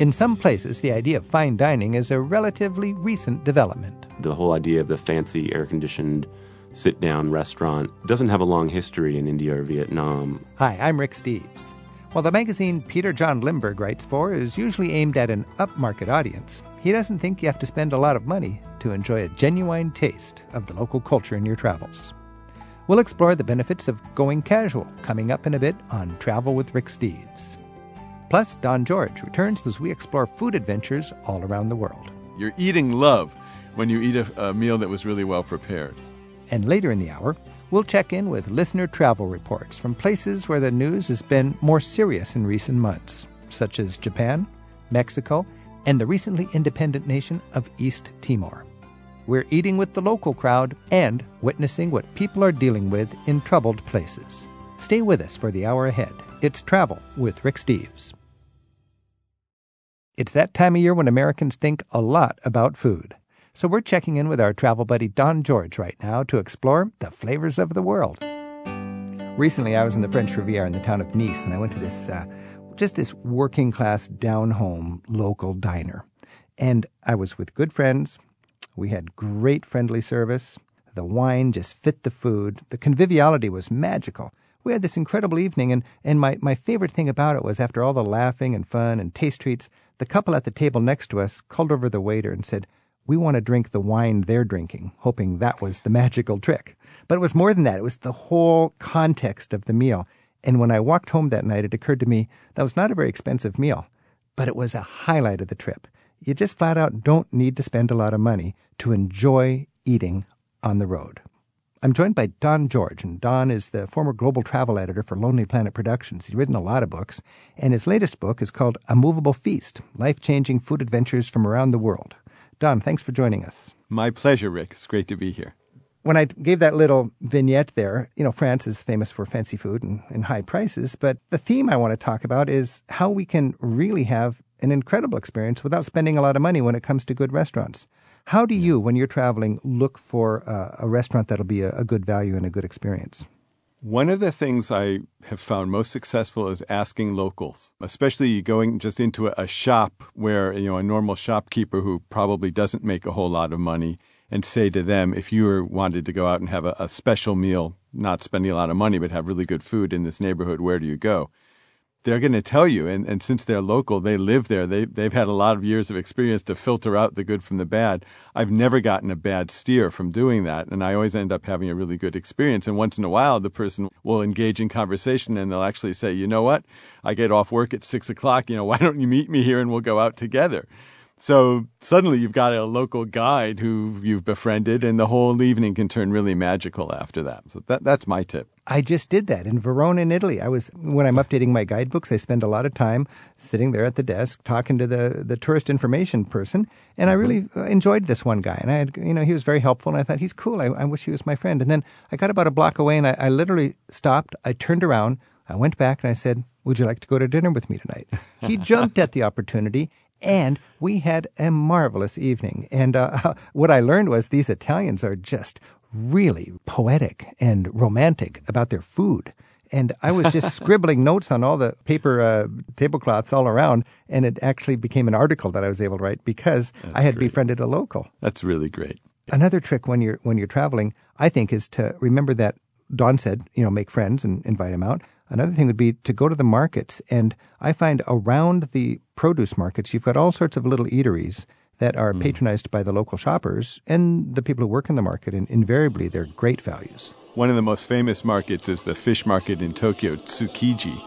In some places, the idea of fine dining is a relatively recent development. The whole idea of the fancy air conditioned sit down restaurant doesn't have a long history in India or Vietnam. Hi, I'm Rick Steves. While the magazine Peter Jon Lindberg writes for is usually aimed at an upmarket audience, he doesn't think you have to spend a lot of money to enjoy a genuine taste of the local culture in your travels. We'll explore the benefits of going casual coming up in a bit on Travel with Rick Steves. Plus, Don George returns as we explore food adventures all around the world. You're eating love when you eat a, a meal that was really well prepared. And later in the hour, we'll check in with listener travel reports from places where the news has been more serious in recent months, such as Japan, Mexico, and the recently independent nation of East Timor. We're eating with the local crowd and witnessing what people are dealing with in troubled places. Stay with us for the hour ahead. It's Travel with Rick Steves. It's that time of year when Americans think a lot about food. So we're checking in with our travel buddy Don George right now to explore the flavors of the world. Recently, I was in the French Riviera in the town of Nice, and I went to this uh, just this working class, down home local diner. And I was with good friends. We had great friendly service. The wine just fit the food. The conviviality was magical. We had this incredible evening, and, and my, my favorite thing about it was after all the laughing and fun and taste treats, the couple at the table next to us called over the waiter and said, we want to drink the wine they're drinking, hoping that was the magical trick. But it was more than that. It was the whole context of the meal. And when I walked home that night, it occurred to me that was not a very expensive meal, but it was a highlight of the trip. You just flat out don't need to spend a lot of money to enjoy eating on the road. I'm joined by Don George, and Don is the former global travel editor for Lonely Planet Productions. He's written a lot of books, and his latest book is called A Movable Feast Life Changing Food Adventures from Around the World. Don, thanks for joining us. My pleasure, Rick. It's great to be here. When I gave that little vignette there, you know, France is famous for fancy food and, and high prices, but the theme I want to talk about is how we can really have an incredible experience without spending a lot of money when it comes to good restaurants. How do you, when you're traveling, look for uh, a restaurant that'll be a, a good value and a good experience? One of the things I have found most successful is asking locals, especially going just into a shop where, you know, a normal shopkeeper who probably doesn't make a whole lot of money and say to them, if you wanted to go out and have a, a special meal, not spending a lot of money, but have really good food in this neighborhood, where do you go? They're going to tell you. And, and since they're local, they live there. They, they've had a lot of years of experience to filter out the good from the bad. I've never gotten a bad steer from doing that. And I always end up having a really good experience. And once in a while, the person will engage in conversation and they'll actually say, you know what? I get off work at six o'clock. You know, why don't you meet me here and we'll go out together? So suddenly you've got a local guide who you've befriended, and the whole evening can turn really magical after that. So that, that's my tip. I just did that in Verona, in Italy. I was when I'm updating my guidebooks, I spend a lot of time sitting there at the desk talking to the the tourist information person, and I really uh, enjoyed this one guy. And I had, you know, he was very helpful, and I thought he's cool. I, I wish he was my friend. And then I got about a block away, and I, I literally stopped. I turned around. I went back and I said, Would you like to go to dinner with me tonight? He jumped at the opportunity and we had a marvelous evening. And uh, what I learned was these Italians are just really poetic and romantic about their food. And I was just scribbling notes on all the paper uh, tablecloths all around, and it actually became an article that I was able to write because That's I had great. befriended a local. That's really great. Another trick when you're when you're traveling, I think, is to remember that Don said, you know, make friends and invite them out. Another thing would be to go to the markets. And I find around the produce markets, you've got all sorts of little eateries that are mm. patronized by the local shoppers and the people who work in the market. And invariably, they're great values. One of the most famous markets is the fish market in Tokyo, Tsukiji.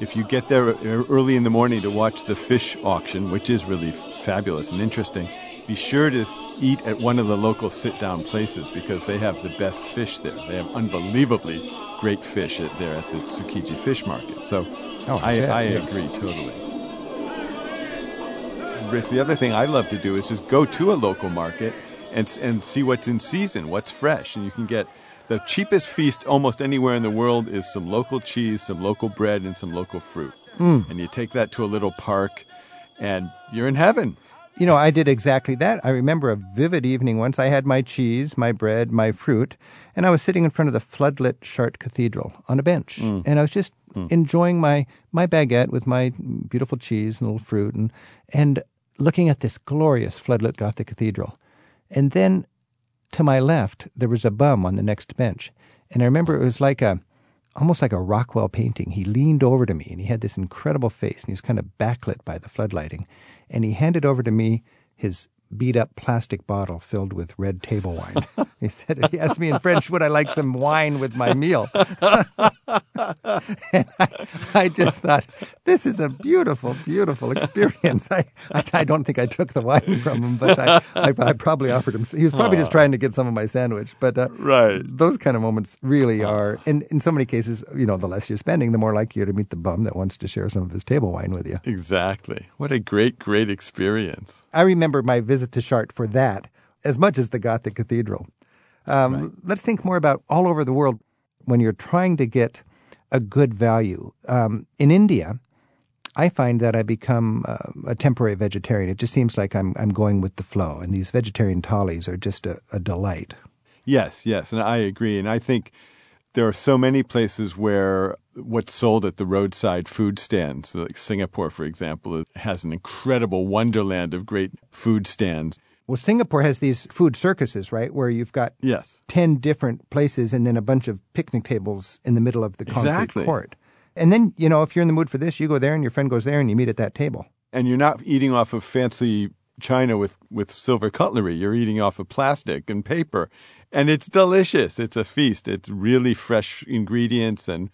If you get there early in the morning to watch the fish auction, which is really fabulous and interesting, be sure to eat at one of the local sit down places because they have the best fish there. They have unbelievably great fish at, there at the Tsukiji Fish Market. So oh, I, I yeah. agree totally. Rick, the other thing I love to do is just go to a local market and, and see what's in season, what's fresh. And you can get the cheapest feast almost anywhere in the world is some local cheese, some local bread, and some local fruit. Mm. And you take that to a little park and you're in heaven. You know, I did exactly that. I remember a vivid evening once. I had my cheese, my bread, my fruit, and I was sitting in front of the floodlit Chartres Cathedral on a bench. Mm. And I was just enjoying my, my baguette with my beautiful cheese and little fruit and, and looking at this glorious floodlit Gothic cathedral. And then to my left, there was a bum on the next bench. And I remember it was like a, almost like a Rockwell painting. He leaned over to me and he had this incredible face and he was kind of backlit by the floodlighting. And he handed over to me his beat up plastic bottle filled with red table wine. he said, he asked me in French, would I like some wine with my meal? and I, I, just thought, this is a beautiful, beautiful experience. I, I, I, don't think I took the wine from him, but I, I, probably offered him. He was probably Aww. just trying to get some of my sandwich. But uh, right. those kind of moments really are, and in so many cases, you know, the less you're spending, the more likely you're to meet the bum that wants to share some of his table wine with you. Exactly. What a great, great experience. I remember my visit to Chartres for that as much as the Gothic Cathedral. Um, right. Let's think more about all over the world when you're trying to get a good value. Um, in India, I find that I become uh, a temporary vegetarian. It just seems like I'm I'm going with the flow, and these vegetarian thalis are just a, a delight. Yes, yes, and I agree. And I think there are so many places where what's sold at the roadside food stands, like Singapore, for example, has an incredible wonderland of great food stands. Well, Singapore has these food circuses, right, where you've got yes. 10 different places and then a bunch of picnic tables in the middle of the concrete exactly. court. And then, you know, if you're in the mood for this, you go there and your friend goes there and you meet at that table. And you're not eating off of fancy china with, with silver cutlery. You're eating off of plastic and paper. And it's delicious. It's a feast. It's really fresh ingredients and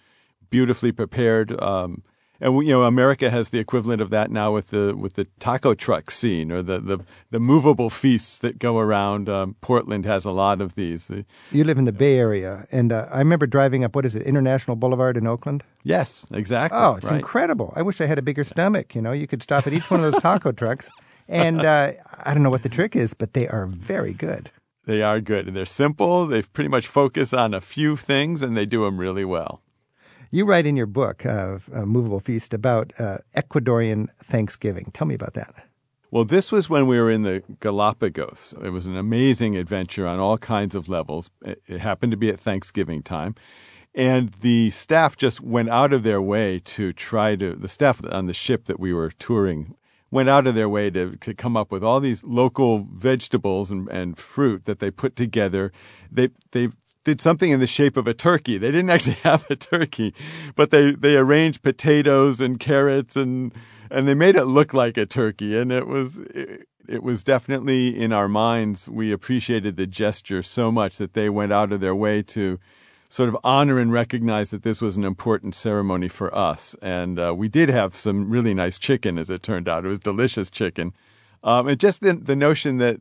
beautifully prepared. Um, and you know America has the equivalent of that now with the with the taco truck scene or the the, the movable feasts that go around. Um, Portland has a lot of these. You live in the Bay Area, and uh, I remember driving up what is it, International Boulevard in Oakland. Yes, exactly. Oh, it's right. incredible! I wish I had a bigger stomach. You know, you could stop at each one of those taco trucks, and uh, I don't know what the trick is, but they are very good. They are good, and they're simple. They pretty much focus on a few things, and they do them really well. You write in your book, uh, Movable Feast, about uh, Ecuadorian Thanksgiving. Tell me about that. Well, this was when we were in the Galapagos. It was an amazing adventure on all kinds of levels. It, it happened to be at Thanksgiving time. And the staff just went out of their way to try to, the staff on the ship that we were touring went out of their way to, to come up with all these local vegetables and, and fruit that they put together. They, they did something in the shape of a turkey. They didn't actually have a turkey, but they, they arranged potatoes and carrots and, and they made it look like a turkey. And it was, it, it was definitely in our minds. We appreciated the gesture so much that they went out of their way to sort of honor and recognize that this was an important ceremony for us. And uh, we did have some really nice chicken, as it turned out. It was delicious chicken. Um, and just the, the notion that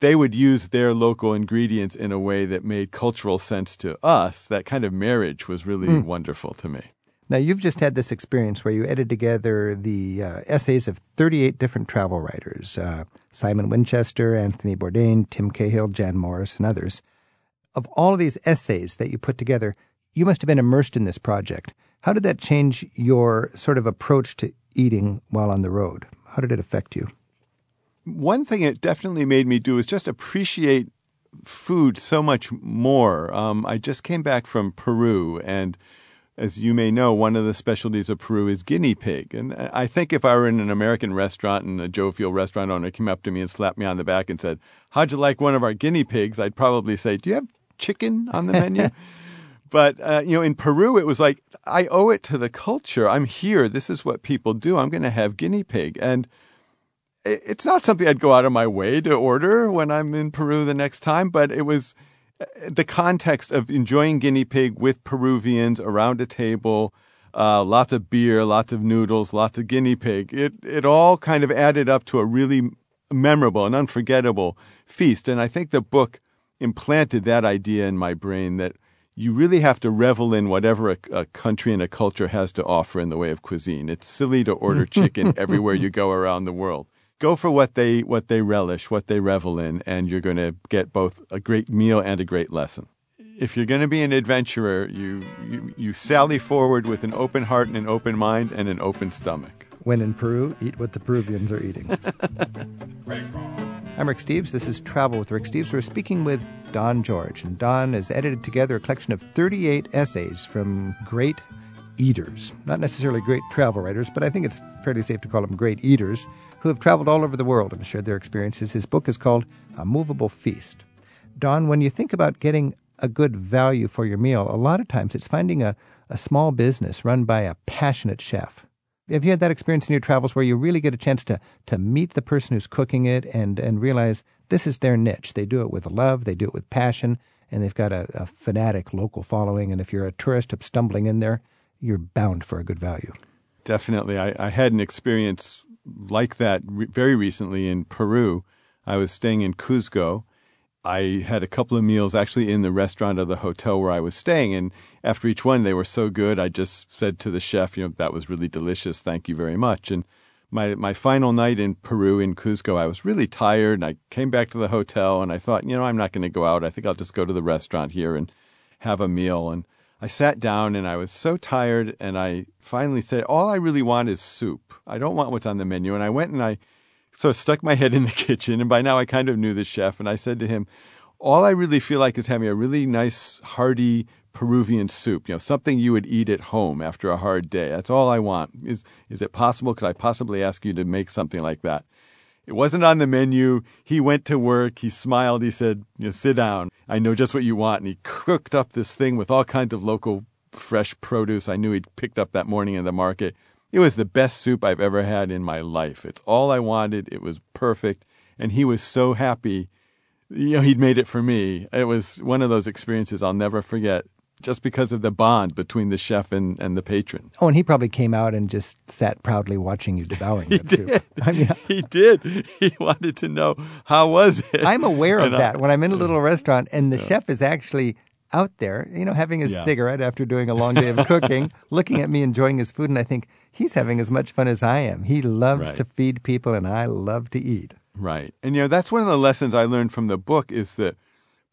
they would use their local ingredients in a way that made cultural sense to us. That kind of marriage was really mm. wonderful to me. Now, you've just had this experience where you edited together the uh, essays of 38 different travel writers uh, Simon Winchester, Anthony Bourdain, Tim Cahill, Jan Morris, and others. Of all of these essays that you put together, you must have been immersed in this project. How did that change your sort of approach to eating while on the road? How did it affect you? One thing it definitely made me do is just appreciate food so much more. Um, I just came back from Peru, and as you may know, one of the specialties of Peru is guinea pig. And I think if I were in an American restaurant and a jovial restaurant owner came up to me and slapped me on the back and said, How'd you like one of our guinea pigs? I'd probably say, Do you have chicken on the menu? but, uh, you know, in Peru, it was like, I owe it to the culture. I'm here. This is what people do. I'm going to have guinea pig. And it's not something I'd go out of my way to order when I'm in Peru the next time, but it was uh, the context of enjoying guinea pig with Peruvians around a table, uh, lots of beer, lots of noodles, lots of guinea pig. It it all kind of added up to a really memorable and unforgettable feast. And I think the book implanted that idea in my brain that you really have to revel in whatever a, a, country and a culture has to offer in the way of cuisine. It's silly to order chicken everywhere you go around the world go for what they what they relish, what they revel in, and you're going to get both a great meal and a great lesson. If you're going to be an adventurer, you, you you sally forward with an open heart and an open mind and an open stomach. When in Peru, eat what the Peruvians are eating. I'm Rick Steves. This is Travel with Rick Steves. We're speaking with Don George, and Don has edited together a collection of 38 essays from great eaters. Not necessarily great travel writers, but I think it's fairly safe to call them great eaters who have traveled all over the world and shared their experiences. His book is called A Movable Feast. Don, when you think about getting a good value for your meal, a lot of times it's finding a, a small business run by a passionate chef. Have you had that experience in your travels where you really get a chance to, to meet the person who's cooking it and, and realize this is their niche? They do it with love, they do it with passion, and they've got a, a fanatic local following. And if you're a tourist stumbling in there, you're bound for a good value. Definitely. I, I had an experience like that re- very recently in Peru. I was staying in Cuzco. I had a couple of meals actually in the restaurant of the hotel where I was staying. And after each one, they were so good. I just said to the chef, you know, that was really delicious. Thank you very much. And my, my final night in Peru, in Cuzco, I was really tired. And I came back to the hotel and I thought, you know, I'm not going to go out. I think I'll just go to the restaurant here and have a meal. And I sat down and I was so tired. And I finally said, all I really want is soup. I don't want what's on the menu. And I went and I so I stuck my head in the kitchen. And by now I kind of knew the chef. And I said to him, all I really feel like is having a really nice, hearty Peruvian soup, you know, something you would eat at home after a hard day. That's all I want. Is is it possible? Could I possibly ask you to make something like that? It wasn't on the menu. He went to work. He smiled. He said, you know, sit down. I know just what you want. And he cooked up this thing with all kinds of local fresh produce I knew he'd picked up that morning in the market. It was the best soup I've ever had in my life. It's all I wanted. It was perfect. And he was so happy. You know, he'd made it for me. It was one of those experiences I'll never forget just because of the bond between the chef and, and the patron. Oh, and he probably came out and just sat proudly watching you devouring he that did. soup. I mean, he did. He wanted to know how was it. I'm aware of And I- that when I'm in a little restaurant and the chef is actually out there, you know, having a Yeah. cigarette after doing a long day of cooking, looking at me enjoying his food, and I think he's having as much fun as I am. He loves Right. to feed people, and I love to eat. Right. And you know, that's one of the lessons I learned from the book is that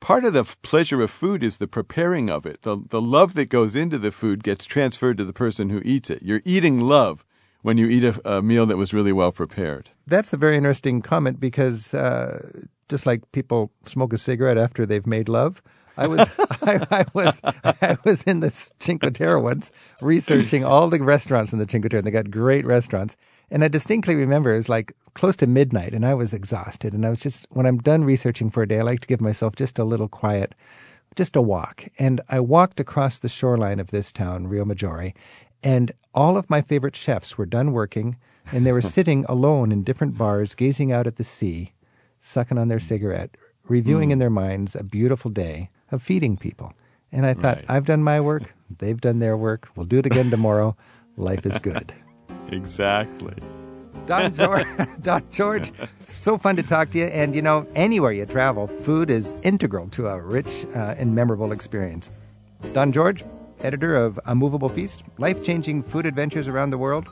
part of the pleasure of food is the preparing of it. The the love that goes into the food gets transferred to the person who eats it. You're eating love when you eat a, a meal that was really well prepared. That's a very interesting comment because uh, just like people smoke a cigarette after they've made love, I was I, I was I was in the Cinque Terre once researching all the restaurants in the Cinque Terre. and They got great restaurants, and I distinctly remember it was like close to midnight, and I was exhausted. And I was just when I'm done researching for a day, I like to give myself just a little quiet, just a walk. And I walked across the shoreline of this town, Riomaggiore, and all of my favorite chefs were done working, and they were sitting alone in different bars, gazing out at the sea, sucking on their hmm. cigarette, reviewing in hmm. their minds a beautiful day of feeding people. And I thought, Right. I've done my work, they've done their work, we'll do it again tomorrow. Life is good. Exactly. Don George, Don George, so fun to talk to you. And you know, anywhere you travel, food is integral to a rich uh, and memorable experience. Don George, editor of A Movable Feast, life changing food adventures around the world.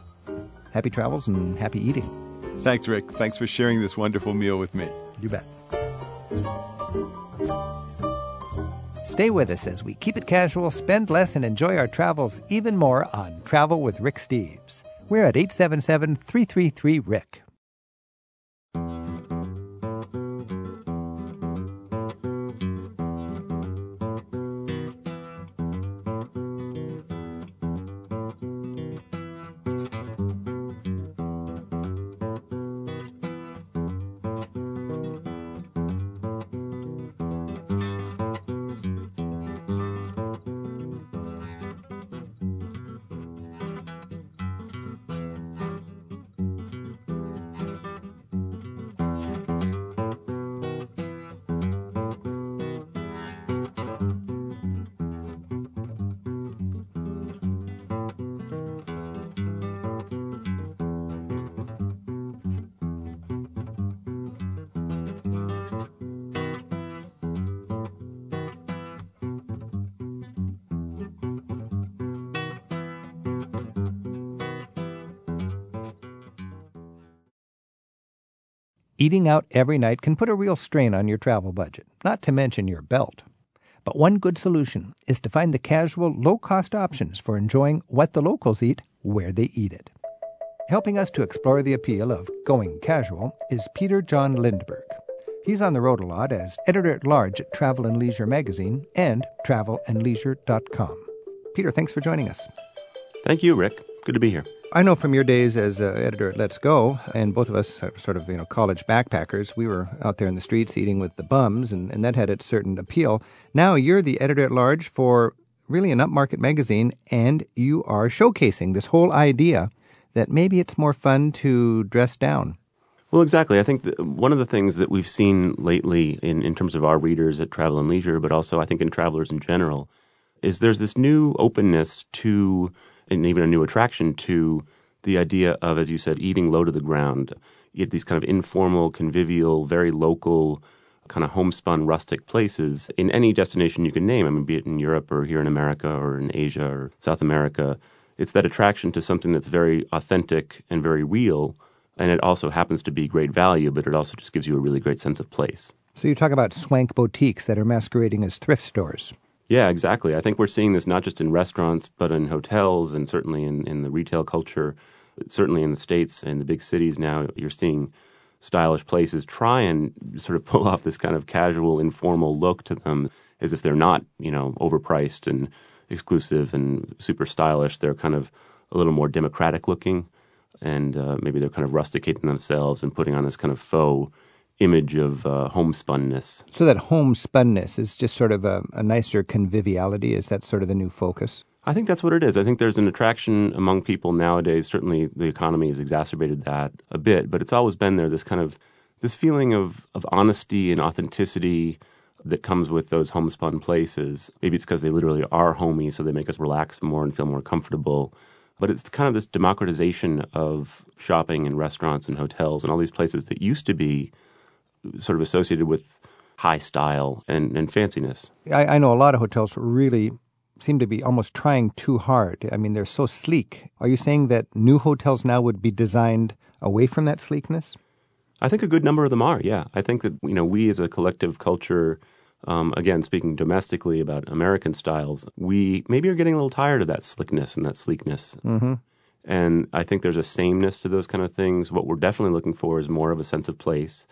Happy travels and happy eating. Thanks, Rick. Thanks for sharing this wonderful meal with me. You bet. Stay with us as we keep it casual, spend less, and enjoy our travels even more on Travel with Rick Steves. We're at 877 333 Rick. Eating out every night can put a real strain on your travel budget, not to mention your belt. But one good solution is to find the casual, low cost options for enjoying what the locals eat where they eat it. Helping us to explore the appeal of going casual is Peter Jon Lindberg. He's on the road a lot as editor at large at Travel and Leisure magazine and travelandleisure.com. Peter, thanks for joining us. Thank you, Rick. Good to be here. I know from your days as uh, editor at Let's Go, and both of us are sort of you know college backpackers. We were out there in the streets eating with the bums, and, and that had its certain appeal. Now you're the editor at large for really an upmarket magazine, and you are showcasing this whole idea that maybe it's more fun to dress down. Well, exactly. I think one of the things that we've seen lately in, in terms of our readers at Travel and Leisure, but also I think in travelers in general, is there's this new openness to and even a new attraction to the idea of, as you said, eating low to the ground. You these kind of informal, convivial, very local, kind of homespun, rustic places in any destination you can name. I mean, be it in Europe or here in America or in Asia or South America. It's that attraction to something that's very authentic and very real. And it also happens to be great value, but it also just gives you a really great sense of place. So you talk about swank boutiques that are masquerading as thrift stores. Yeah, exactly. I think we're seeing this not just in restaurants, but in hotels and certainly in, in the retail culture. Certainly in the States and the big cities now, you're seeing stylish places try and sort of pull off this kind of casual, informal look to them as if they're not, you know, overpriced and exclusive and super stylish. They're kind of a little more democratic looking and uh, maybe they're kind of rusticating themselves and putting on this kind of faux image of uh, homespunness. So that homespunness is just sort of a, a nicer conviviality. Is that sort of the new focus? I think that's what it is. I think there's an attraction among people nowadays. Certainly, the economy has exacerbated that a bit, but it's always been there. This kind of this feeling of of honesty and authenticity that comes with those homespun places. Maybe it's because they literally are homey, so they make us relax more and feel more comfortable. But it's kind of this democratization of shopping and restaurants and hotels and all these places that used to be sort of associated with high style and, and fanciness. I, I know a lot of hotels really seem to be almost trying too hard. I mean, they're so sleek. Are you saying that new hotels now would be designed away from that sleekness? I think a good number of them are. Yeah, I think that you know we as a collective culture, um, again speaking domestically about American styles, we maybe are getting a little tired of that slickness and that sleekness. Mm-hmm. And I think there's a sameness to those kind of things. What we're definitely looking for is more of a sense of place,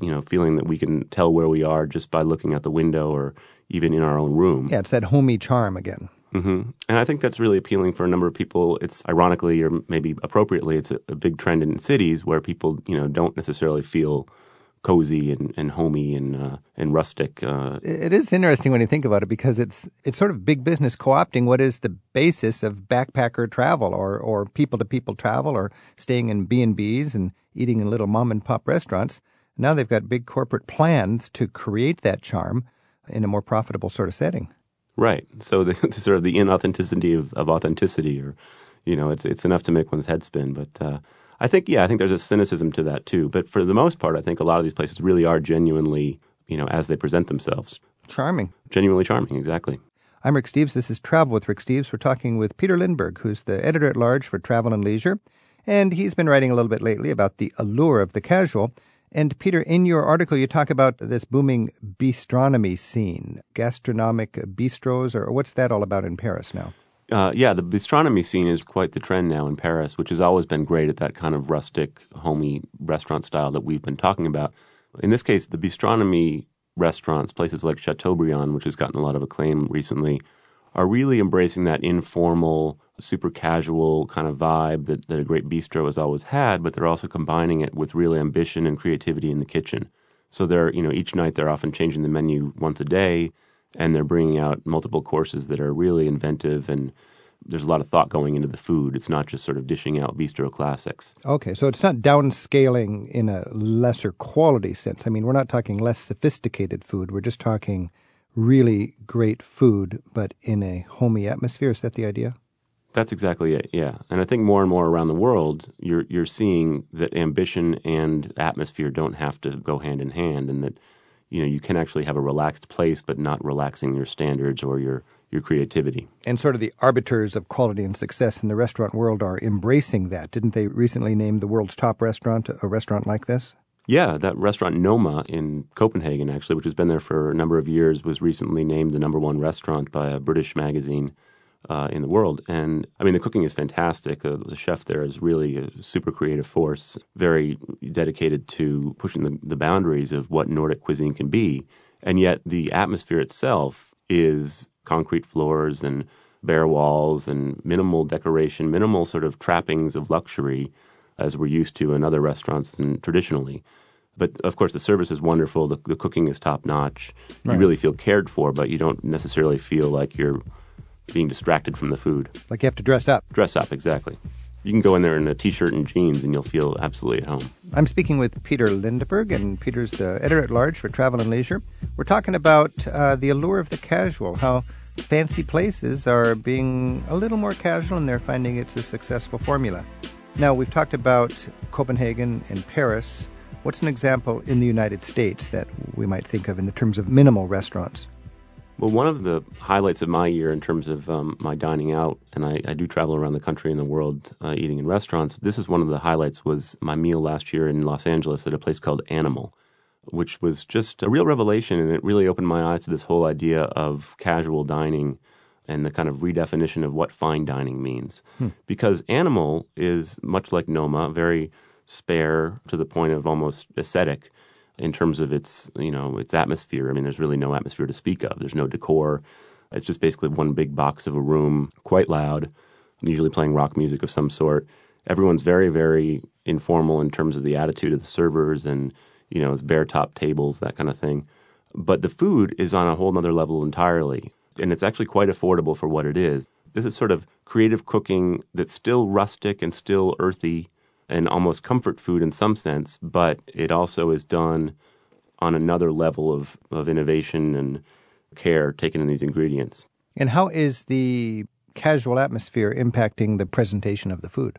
you know, feeling that we can tell where we are just by looking out the window or even in our own room. Yeah, it's that homey charm again. Mm-hmm. And I think that's really appealing for a number of people. It's ironically or maybe appropriately, it's a, a big trend in cities where people, you know, don't necessarily feel cozy and, and homey and uh, and rustic. Uh, it is interesting when you think about it because it's it's sort of big business co-opting what is the basis of backpacker travel or or people to people travel or staying in B and B's and eating in little mom and pop restaurants. Now they've got big corporate plans to create that charm in a more profitable sort of setting. Right. So the, the sort of the inauthenticity of, of, authenticity, or you know, it's it's enough to make one's head spin. But uh, I think, yeah, I think there's a cynicism to that too. But for the most part, I think a lot of these places really are genuinely, you know, as they present themselves, charming, genuinely charming. Exactly. I'm Rick Steves. This is Travel with Rick Steves. We're talking with Peter Lindberg, who's the editor at large for Travel and Leisure, and he's been writing a little bit lately about the allure of the casual. And Peter, in your article, you talk about this booming bistronomy scene, gastronomic bistros, or what's that all about in Paris now? Uh, yeah, the bistronomy scene is quite the trend now in Paris, which has always been great at that kind of rustic, homey restaurant style that we've been talking about. In this case, the bistronomy restaurants, places like Chateaubriand, which has gotten a lot of acclaim recently, are really embracing that informal, super casual kind of vibe that, that a great bistro has always had, but they're also combining it with real ambition and creativity in the kitchen. So they're, you know, each night they're often changing the menu once a day, and they're bringing out multiple courses that are really inventive and there's a lot of thought going into the food. It's not just sort of dishing out bistro classics. Okay, so it's not downscaling in a lesser quality sense. I mean, we're not talking less sophisticated food. We're just talking really great food, but in a homey atmosphere. Is that the idea? That's exactly it. Yeah, and I think more and more around the world, you're you're seeing that ambition and atmosphere don't have to go hand in hand, and that you know you can actually have a relaxed place, but not relaxing your standards or your your creativity. And sort of the arbiters of quality and success in the restaurant world are embracing that. Didn't they recently name the world's top restaurant a restaurant like this? Yeah, that restaurant Noma in Copenhagen, actually, which has been there for a number of years, was recently named the number one restaurant by a British magazine uh, in the world. And I mean, the cooking is fantastic. Uh, the chef there is really a super creative force, very dedicated to pushing the, the boundaries of what Nordic cuisine can be. And yet, the atmosphere itself is concrete floors and bare walls and minimal decoration, minimal sort of trappings of luxury as we're used to in other restaurants and traditionally. But of course, the service is wonderful. The, the cooking is top notch. You really feel cared for, but you don't necessarily feel like you're being distracted from the food. Like you have to dress up. Dress up, exactly. You can go in there in a t-shirt and jeans, and you'll feel absolutely at home. I'm speaking with Peter Lindberg, and Peter's the editor at large for Travel and Leisure. We're talking about uh, the allure of the casual, how fancy places are being a little more casual and they're finding it's a successful formula. Now, we've talked about Copenhagen and Paris. What's an example in the United States that we might think of in the terms of minimal restaurants? Well, one of the highlights of my year in terms of um, my dining out, and I, I do travel around the country and the world uh, eating in restaurants. This is one of the highlights was my meal last year in Los Angeles at a place called Animal, which was just a real revelation, and it really opened my eyes to this whole idea of casual dining and the kind of redefinition of what fine dining means. Hmm. Because Animal is much like Noma, very spare to the point of almost ascetic in terms of its you know its atmosphere. I mean, there's really no atmosphere to speak of. There's no decor. It's just basically one big box of a room, quite loud, usually playing rock music of some sort. Everyone's very, very informal in terms of the attitude of the servers and you know it's bare top tables, that kind of thing. But the food is on a whole nother level entirely, and it's actually quite affordable for what it is. This is sort of creative cooking that's still rustic and still earthy and almost comfort food in some sense, but it also is done on another level of, of innovation and care taken in these ingredients. And how is the casual atmosphere impacting the presentation of the food?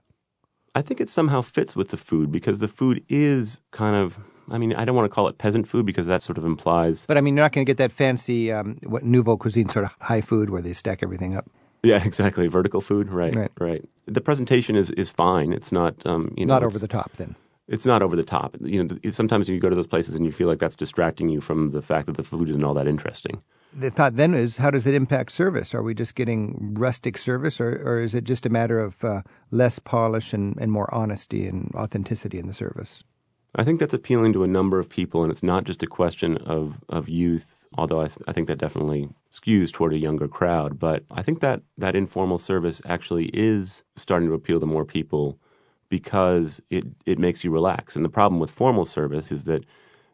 I think it somehow fits with the food because the food is kind of, I mean, I don't want to call it peasant food because that sort of implies, But I mean, you're not going to get that fancy, um, what nouveau cuisine sort of high food where they stack everything up. yeah, exactly, vertical food, right, Right. right. The presentation is, is fine. It's not, um, you know, Not over the top, then. It's not over the top. You know, sometimes you go to those places and you feel like that's distracting you from the fact that the food isn't all that interesting. The thought then is, how does it impact service? Are we just getting rustic service, or, or is it just a matter of uh, less polish and, and more honesty and authenticity in the service? I think that's appealing to a number of people, and it's not just a question of, of youth, although I, th- I think that definitely skews toward a younger crowd. But I think that that informal service actually is starting to appeal to more people because it, it makes you relax. And the problem with formal service is that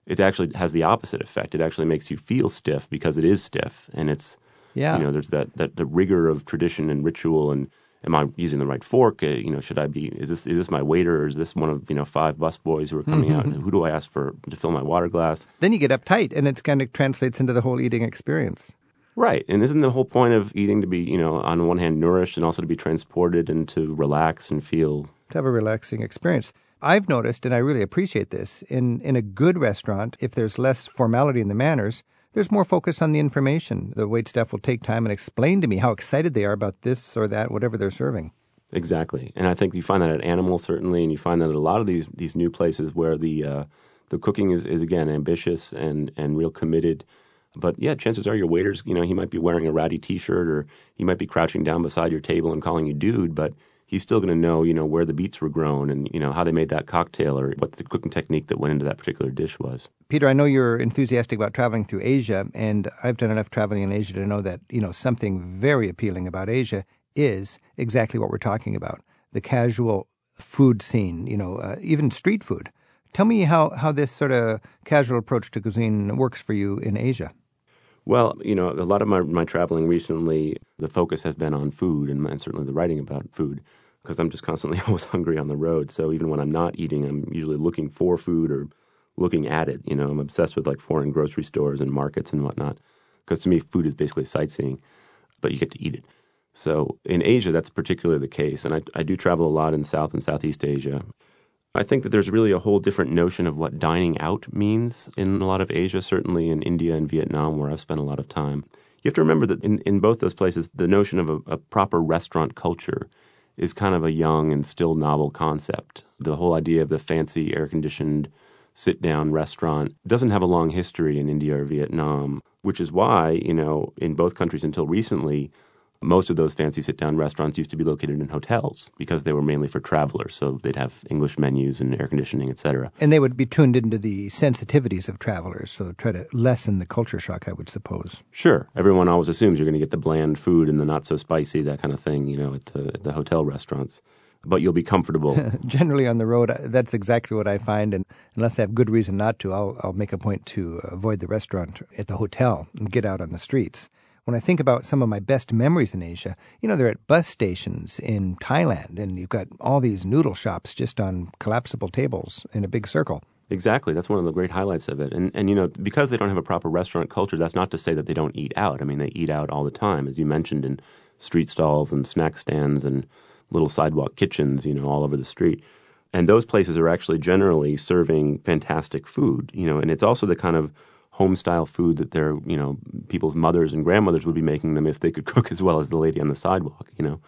it actually has the opposite effect. It actually makes you feel stiff because it is stiff, and it's Yeah. you know there's that, that the rigor of tradition and ritual and am I using the right fork? Uh, you know, should I be? Is this is this my waiter or is this one of you know five busboys who are coming out? Who do I ask for to fill my water glass? Then you get uptight, and it kind of translates into the whole eating experience. Right, and isn't the whole point of eating to be you know on one hand nourished and also to be transported and to relax and feel? to have a relaxing experience. I've noticed, and I really appreciate this, in, in a good restaurant, if there's less formality in the manners, there's more focus on the information. The wait staff will take time and explain to me how excited they are about this or that, whatever they're serving. Exactly, and I think you find that at Animal certainly, and you find that at a lot of these these new places where the uh, the cooking is, is again ambitious and and real committed. But yeah, chances are your waiters, you know, he might be wearing a ratty T-shirt or he might be crouching down beside your table and calling you dude, but he's still going to know, you know, where the beets were grown and you know how they made that cocktail or what the cooking technique that went into that particular dish was. Peter, I know you're enthusiastic about traveling through Asia, and I've done enough traveling in Asia to know that, you know, something very appealing about Asia is exactly what we're talking about the casual food scene, you know, uh, even street food. Tell me how, how this sort of casual approach to cuisine works for you in Asia. Well, you know, a lot of my, my traveling recently, the focus has been on food and, and certainly the writing about food because I'm just constantly always hungry on the road. So even when I'm not eating, I'm usually looking for food or looking at it. You know, I'm obsessed with like foreign grocery stores and markets and whatnot because to me, food is basically sightseeing, but you get to eat it. So in Asia, that's particularly the case. And I, I do travel a lot in South and Southeast Asia. I think that there's really a whole different notion of what dining out means in a lot of Asia, certainly in India and Vietnam, where I've spent a lot of time. You have to remember that in, in both those places, the notion of a, a proper restaurant culture is kind of a young and still novel concept. The whole idea of the fancy air conditioned sit down restaurant doesn't have a long history in India or Vietnam, which is why, you know, in both countries until recently, Most of those fancy sit down restaurants used to be located in hotels because they were mainly for travelers. So they'd have English menus and air conditioning, etc. And they would be tuned into the sensitivities of travelers, so try to lessen the culture shock, I would suppose. Sure. Everyone always assumes you're going to get the bland food and the not so spicy, that kind of thing, you know, at the, at the hotel restaurants but you'll be comfortable. Generally on the road, that's exactly what I find. And unless I have good reason not to, I'll, I'll make a point to avoid the restaurant at the hotel and get out on the streets when I think about some of my best memories in Asia, you know, they're at bus stations in Thailand, and you've got all these noodle shops just on collapsible tables in a big circle. Exactly. That's one of the great highlights of it. And, and, you know, because they don't have a proper restaurant culture, that's not to say that they don't eat out. I mean, they eat out all the time, as you mentioned, in street stalls and snack stands and little sidewalk kitchens, you know, all over the street. And those places are actually generally serving fantastic food, you know, and it's also the kind of home style food that their you know people's mothers and grandmothers would be making them if they could cook as well as the lady on the sidewalk you know?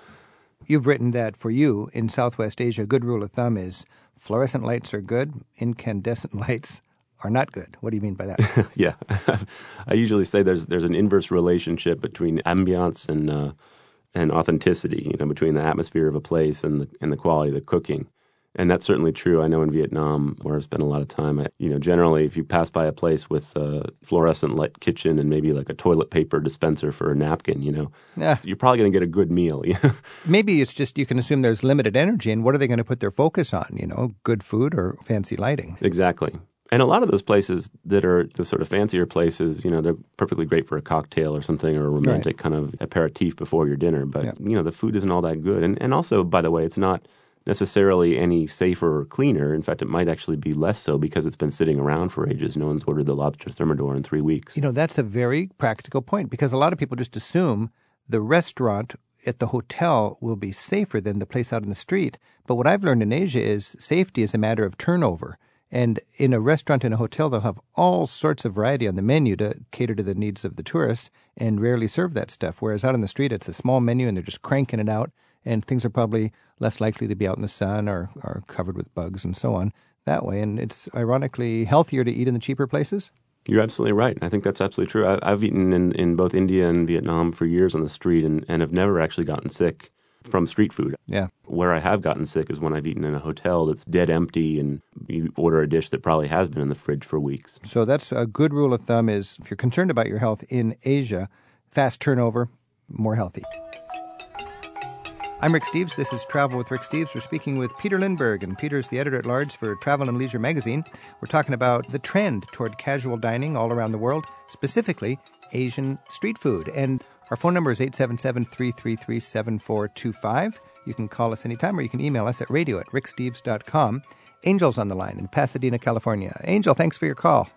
You've written that for you in southwest asia. A good rule of thumb is fluorescent lights are good incandescent lights are not good. What do you mean by that? Yeah. I usually say there's there's an inverse relationship between ambiance and uh, and authenticity you know between the atmosphere of a place and the and the quality of the cooking and that's certainly true. I know in Vietnam, where I've spent a lot of time, I, you know, generally if you pass by a place with a fluorescent light kitchen and maybe like a toilet paper dispenser for a napkin, you know, yeah. you're probably going to get a good meal. maybe it's just you can assume there's limited energy, and what are they going to put their focus on? You know, good food or fancy lighting? Exactly. And a lot of those places that are the sort of fancier places, you know, they're perfectly great for a cocktail or something or a romantic right. kind of aperitif before your dinner. But, yeah. you know, the food isn't all that good. And, and also, by the way, it's not – necessarily any safer or cleaner. In fact, it might actually be less so because it's been sitting around for ages. No one's ordered the lobster thermidor in three weeks. You know, that's a very practical point because a lot of people just assume the restaurant at the hotel will be safer than the place out in the street. But what I've learned in Asia is safety is a matter of turnover. And in a restaurant in a hotel, they'll have all sorts of variety on the menu to cater to the needs of the tourists and rarely serve that stuff. Whereas out on the street, it's a small menu and they're just cranking it out and things are probably less likely to be out in the sun or are covered with bugs and so on that way. And it's ironically healthier to eat in the cheaper places. You're absolutely right. I think that's absolutely true. I, have eaten in, in both India and Vietnam for years on the street and, and have never actually gotten sick from street food. Yeah. Where I have gotten sick is when I've eaten in a hotel that's dead empty and you order a dish that probably has been in the fridge for weeks. So that's a good rule of thumb is if you're concerned about your health in Asia, fast turnover, more healthy. I'm Rick Steves. This is Travel with Rick Steves. We're speaking with Peter Lindberg, and Peter's the editor at large for Travel and Leisure magazine. We're talking about the trend toward casual dining all around the world, specifically Asian street food. And our phone number is 877 333 7425. You can call us anytime or you can email us at radio at ricksteves.com. Angel's on the line in Pasadena, California. Angel, thanks for your call.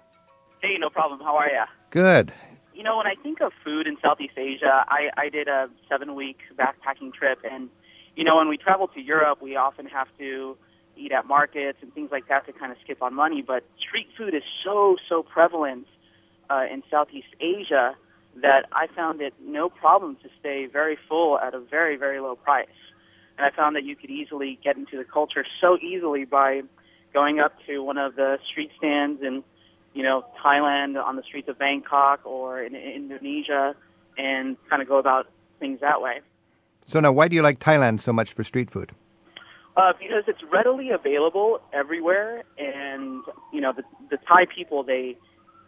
Hey, no problem. How are you? Good. You know, when I think of food in Southeast Asia, I, I did a seven week backpacking trip and you know, when we travel to Europe, we often have to eat at markets and things like that to kind of skip on money. But street food is so, so prevalent uh, in Southeast Asia that I found it no problem to stay very full at a very, very low price. And I found that you could easily get into the culture so easily by going up to one of the street stands in, you know, Thailand on the streets of Bangkok or in, in Indonesia and kind of go about things that way. So now, why do you like Thailand so much for street food? Uh, because it's readily available everywhere, and you know the the Thai people they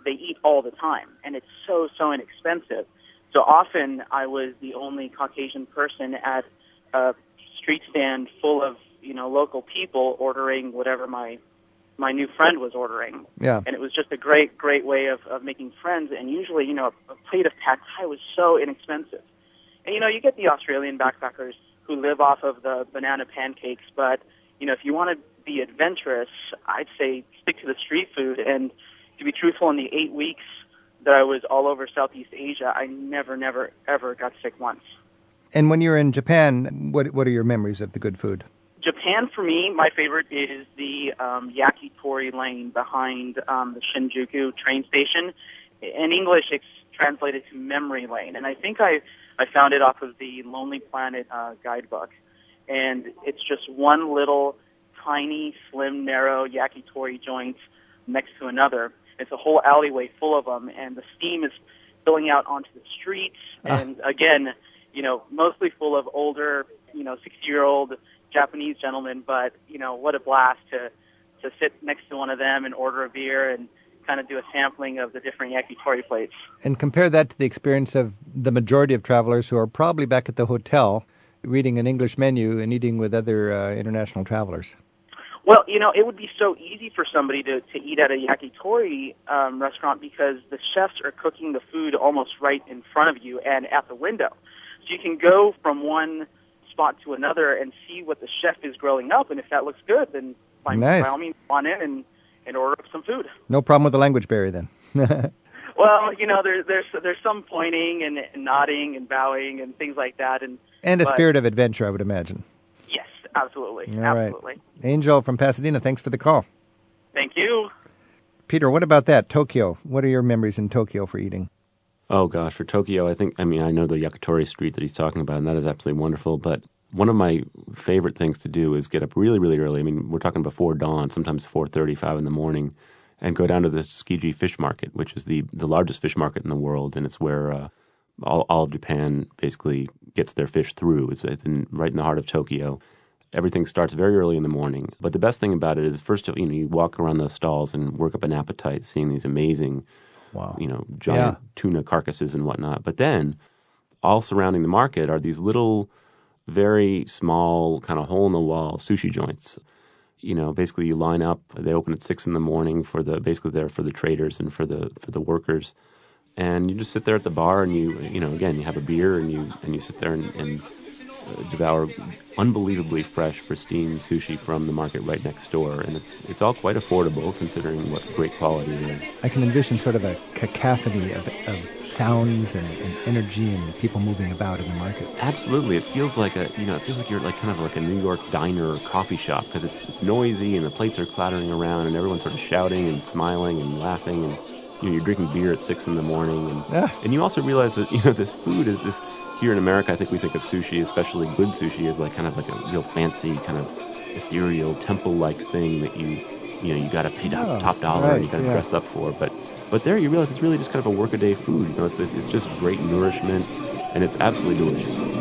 they eat all the time, and it's so so inexpensive. So often I was the only Caucasian person at a street stand full of you know local people ordering whatever my my new friend was ordering. Yeah. And it was just a great great way of of making friends. And usually you know a, a plate of pad thai was so inexpensive. And you know, you get the Australian backpackers who live off of the banana pancakes, but you know, if you want to be adventurous, I'd say stick to the street food. And to be truthful, in the eight weeks that I was all over Southeast Asia, I never, never, ever got sick once. And when you're in Japan, what what are your memories of the good food? Japan, for me, my favorite is the um, Yakitori Lane behind um, the Shinjuku train station. In English, it's translated to Memory Lane, and I think I I found it off of the Lonely Planet uh, guidebook, and it's just one little tiny, slim, narrow yakitori joint next to another. It's a whole alleyway full of them, and the steam is spilling out onto the streets. Ah. And again, you know, mostly full of older, you know, 60 year old Japanese gentlemen. But you know, what a blast to to sit next to one of them and order a beer and kind of do a sampling of the different yakitori plates. And compare that to the experience of the majority of travelers who are probably back at the hotel reading an English menu and eating with other uh, international travelers. Well, you know, it would be so easy for somebody to, to eat at a yakitori um, restaurant because the chefs are cooking the food almost right in front of you and at the window. So you can go from one spot to another and see what the chef is growing up, and if that looks good, then by, nice. by all means, on in and, and order up some food. No problem with the language barrier then. well, you know, there's there's there's some pointing and, and nodding and bowing and things like that, and and a but, spirit of adventure, I would imagine. Yes, absolutely, All absolutely. Right. Angel from Pasadena, thanks for the call. Thank you. Peter, what about that Tokyo? What are your memories in Tokyo for eating? Oh gosh, for Tokyo, I think I mean I know the Yakitori Street that he's talking about, and that is absolutely wonderful. But one of my favorite things to do is get up really, really early. I mean, we're talking before dawn, sometimes four thirty, five in the morning, and go down to the Tsukiji Fish Market, which is the the largest fish market in the world, and it's where uh, all, all of Japan basically gets their fish through. It's, it's in, right in the heart of Tokyo. Everything starts very early in the morning. But the best thing about it is, first, of you know, you walk around those stalls and work up an appetite, seeing these amazing, wow. you know, giant Yeah. tuna carcasses and whatnot. But then, all surrounding the market are these little, very small, kind of hole in the wall sushi joints. You know, basically, you line up. They open at six in the morning for the basically they're for the traders and for the for the workers and you just sit there at the bar and you you know again you have a beer and you and you sit there and, and devour unbelievably fresh pristine sushi from the market right next door and it's it's all quite affordable considering what great quality it is I can envision sort of a cacophony of, of sounds and, and energy and people moving about in the market. absolutely it feels like a you know it feels like you're like kind of like a New York diner or coffee shop because it's, it's noisy and the plates are clattering around and everyone's sort of shouting and smiling and laughing and you know, you're drinking beer at six in the morning, and Yeah. and you also realize that you know this food is this here in America. I think we think of sushi, especially good sushi, as like kind of like a real fancy, kind of ethereal temple-like thing that you you know you got to pay top, Oh, top dollar and you right, got to yeah. dress up for. But but there you realize it's really just kind of a workaday food. You know, it's this, it's just great nourishment, and it's absolutely delicious.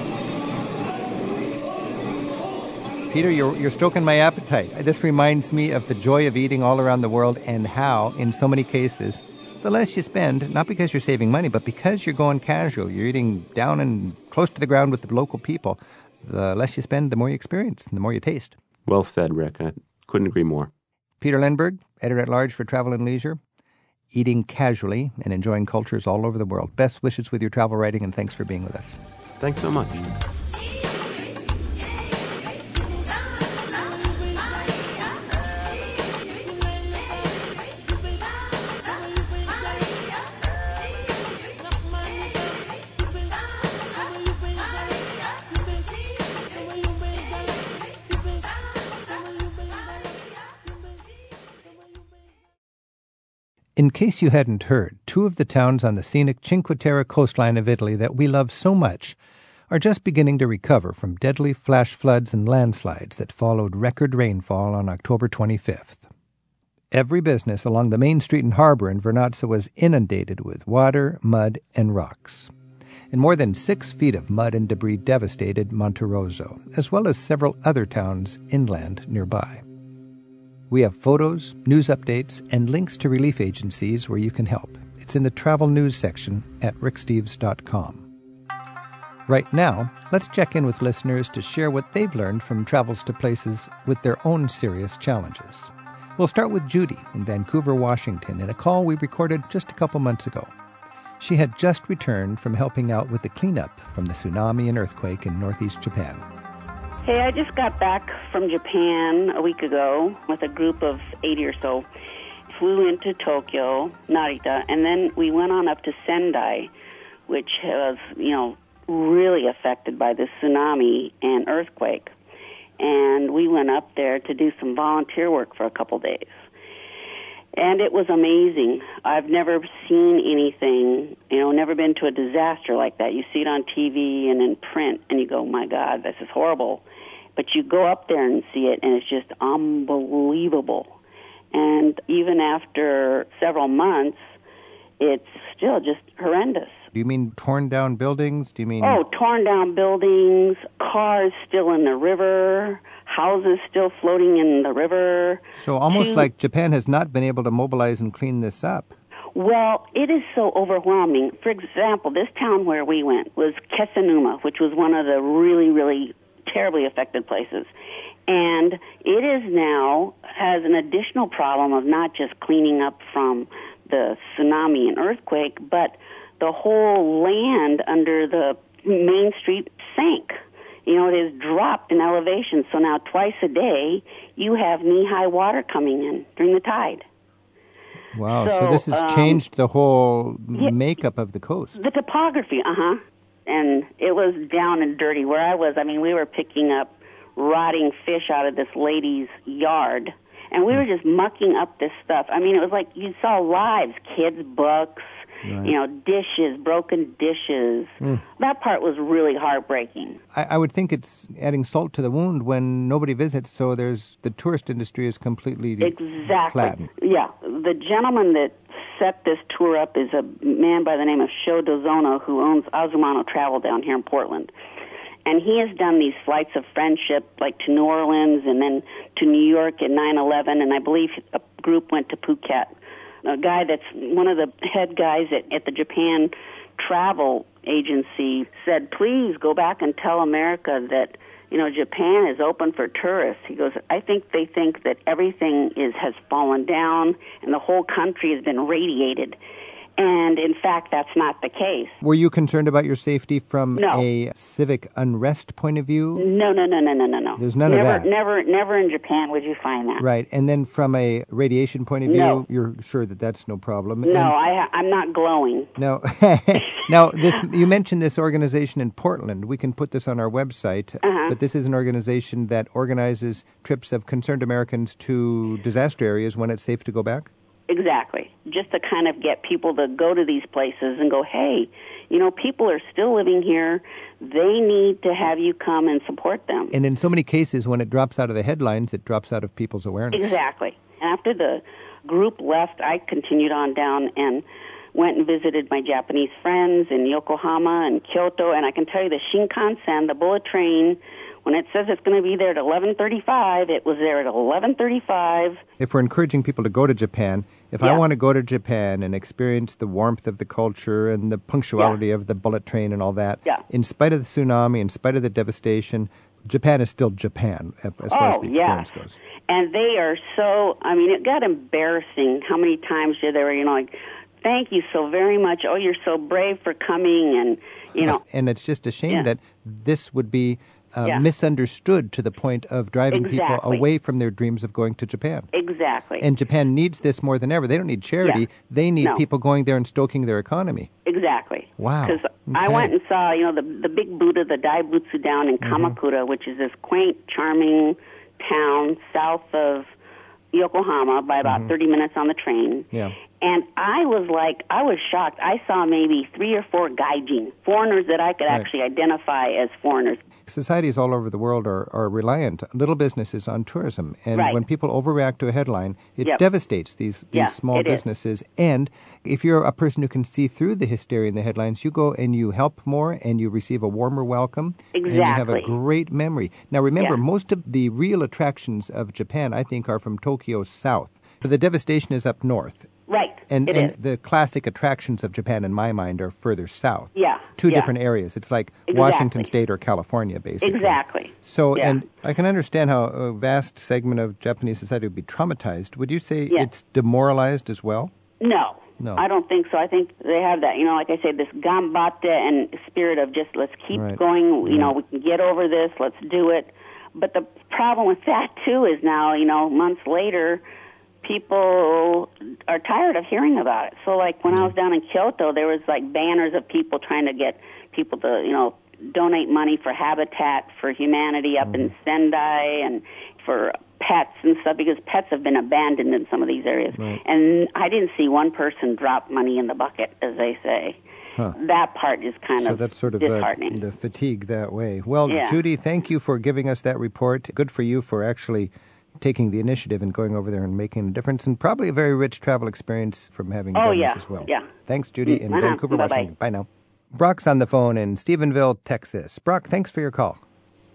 Peter, you're, you're stoking my appetite. This reminds me of the joy of eating all around the world and how, in so many cases, the less you spend, not because you're saving money, but because you're going casual, you're eating down and close to the ground with the local people, the less you spend, the more you experience, and the more you taste. Well said, Rick. I couldn't agree more. Peter Lindberg, editor at large for Travel and Leisure, eating casually and enjoying cultures all over the world. Best wishes with your travel writing, and thanks for being with us. Thanks so much. In case you hadn't heard, two of the towns on the scenic Cinque Terre coastline of Italy that we love so much are just beginning to recover from deadly flash floods and landslides that followed record rainfall on October 25th. Every business along the main street and harbor in Vernazza was inundated with water, mud, and rocks. And more than six feet of mud and debris devastated Monterosso, as well as several other towns inland nearby. We have photos, news updates, and links to relief agencies where you can help. It's in the travel news section at ricksteves.com. Right now, let's check in with listeners to share what they've learned from travels to places with their own serious challenges. We'll start with Judy in Vancouver, Washington, in a call we recorded just a couple months ago. She had just returned from helping out with the cleanup from the tsunami and earthquake in northeast Japan. Hey, I just got back from Japan a week ago with a group of 80 or so. Flew into Tokyo, Narita, and then we went on up to Sendai, which was, you know, really affected by the tsunami and earthquake. And we went up there to do some volunteer work for a couple days. And it was amazing. I've never seen anything, you know, never been to a disaster like that. You see it on TV and in print, and you go, my God, this is horrible. But you go up there and see it, and it's just unbelievable. And even after several months, it's still just horrendous. Do you mean torn down buildings? Do you mean Oh, torn down buildings, cars still in the river, houses still floating in the river. so almost like Japan has not been able to mobilize and clean this up? Well, it is so overwhelming. For example, this town where we went was Kesennuma, which was one of the really, really terribly affected places. And it is now has an additional problem of not just cleaning up from the tsunami and earthquake, but the whole land under the main street sank. You know, it has dropped in elevation, so now twice a day you have knee high water coming in during the tide. Wow, so, So, this has um, changed the whole yeah. makeup of the coast. The topography, uh huh. And it was down and dirty. Where I was, I mean, we were picking up rotting fish out of this lady's yard, and we were just mucking up this stuff. I mean, it was like you saw lives, kids' books, you know, dishes, broken dishes. Hmm. That part was really heartbreaking. I, I would think it's adding salt to the wound when nobody visits, so there's the tourist industry is completely Exactly. flattened. Yeah. The gentleman that set this tour up is a man by the name of Sho Dozono who owns Azumano Travel down here in Portland. And he has done these flights of friendship, like to New Orleans and then to New York in 9/11, and I believe a group went to Phuket. A guy that's one of the head guys at, at the Japan travel agency said, "Please go back and tell America that you know Japan is open for tourists." He goes, "I think they think that everything is has fallen down and the whole country has been radiated." And in fact, that's not the case. Were you concerned about your safety from No. a civic unrest point of view? No, no, no, no, no, no, no. There's none of that. Never, never in Japan would you find that. Right, and then from a radiation point of view, No. you're sure that that's no problem. No, I, I'm not glowing. No. now, this you mentioned this organization in Portland. We can put this on our website. Uh-huh. But this is an organization that organizes trips of concerned Americans to disaster areas when it's safe to go back. Exactly. Just to kind of get people to go to these places and go, hey, you know, people are still living here. They need to have you come and support them. And in so many cases, when it drops out of the headlines, it drops out of people's awareness. Exactly. After the group left, I continued on down and went and visited my Japanese friends in Yokohama and Kyoto. And I can tell you the Shinkansen, the bullet train, when it says it's going to be there at 11:35, it was there at 11:35. If we're encouraging people to go to Japan, if I want to go to Japan and experience the warmth of the culture and the punctuality of the bullet train and all that, Yeah. in spite of the tsunami, in spite of the devastation, Japan is still Japan as as far as oh, the yeah. experience goes. And they are so, I mean, it got embarrassing how many times they were, you know, like, thank you so very much. Oh, you're so brave for coming. And, you know, and it's just a shame Yeah. that this would be uh, Yeah. misunderstood to the point of driving people away from their dreams of going to Japan. exactly. And Japan needs this more than ever. They don't need charity. Yeah. They need No. people going there and stoking their economy. Exactly. Wow. Because I went and saw, you know, the the big Buddha, the Daibutsu down in Mm-hmm. Kamakura, which is this quaint, charming town south of Yokohama by about 30 minutes on the train. Mm-hmm. Yeah. And I was like, I was shocked. I saw maybe three or four gaijin, foreigners that I could Right. actually identify as foreigners. Societies all over the world are, are reliant, little businesses, on tourism. And Right. when people overreact to a headline, it Yep. devastates these, these Yeah, small it is. businesses. And if you're a person who can see through the hysteria in the headlines, you go and you help more and you receive a warmer welcome. Exactly. And you have a great memory. Now, remember, Yeah. most of the real attractions of Japan, I think, are from Tokyo south. But the devastation is up north. And, and the classic attractions of Japan, in my mind, are further south. Yeah, Two yeah. different areas. It's like Exactly. Washington State or California, basically. Exactly. So, Yeah. and I can understand how a vast segment of Japanese society would be traumatized. Would you say Yeah. it's demoralized as well? No. No. I don't think so. I think they have that, you know, like I said, this gambatte and spirit of just let's keep Right. going, you know, we can get over this, let's do it. But the problem with that too is now, you know, months later, people are tired of hearing about it. So like when I was down in Kyoto, there was like banners of people trying to get people to, you know, donate money for Habitat for Humanity up in mm-hmm. Sendai and for pets and stuff because pets have been abandoned in some of these areas. Right. And I didn't see one person drop money in the bucket, as they say. Huh. That part is kind of So of that's sort of disheartening. the fatigue that way. Well, Yeah. Judy, thank you for giving us that report. Good for you for actually taking the initiative and going over there and making a difference, and probably a very rich travel experience from having Oh, done yeah, this as well. yeah. Thanks, Judy, in Uh-huh. Vancouver, Bye-bye. Washington. Bye now. Brock's on the phone in Stephenville, Texas. Brock, thanks for your call.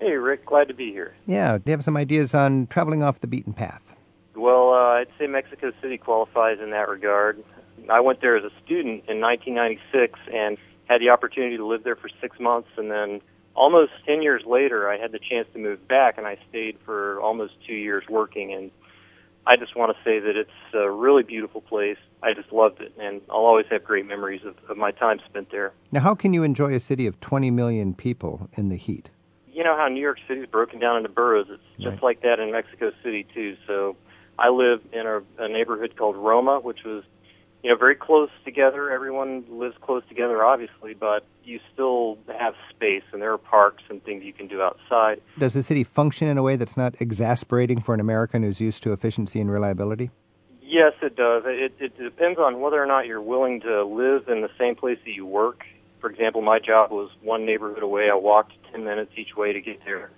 Hey, Rick, glad to be here. Yeah, do you have some ideas on traveling off the beaten path? Well, uh, I'd say Mexico City qualifies in that regard. I went there as a student in 1996 and had the opportunity to live there for six months, and then almost 10 years later, I had the chance to move back, and I stayed for almost two years working. And I just want to say that it's a really beautiful place. I just loved it, and I'll always have great memories of, of my time spent there. Now, how can you enjoy a city of 20 million people in the heat? you know how New York City is broken down into boroughs. It's just Right. like that in Mexico City too. So I live in a, a neighborhood called Roma, which was you know very close together. Everyone lives close together, obviously, but you still have space, and there are parks and things you can do outside. Does the city function in a way that's not exasperating for an American who's used to efficiency and reliability? Yes, it does. It, it depends on whether or not you're willing to live in the same place that you work. For example, my job was one neighborhood away. I walked 10 minutes each way to get there.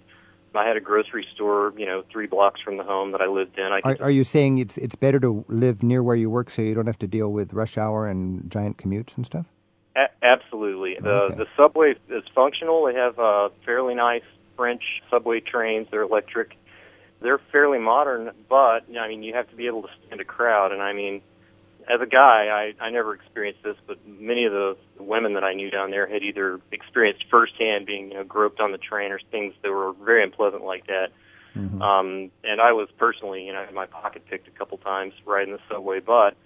I had a grocery store, you know, three blocks from the home that I lived in. I Are, are you saying it's it's better to live near where you work so you don't have to deal with rush hour and giant commutes and stuff? A- absolutely. The Okay. the subway is functional. They have uh, fairly nice French subway trains. They're electric. They're fairly modern, but I mean, you have to be able to stand a crowd. And I mean, as a guy, I I never experienced this, but many of the women that I knew down there had either experienced firsthand being you know groped on the train or things that were very unpleasant like that. Um, and I was personally, you know, had my pocket picked a couple times riding the subway, but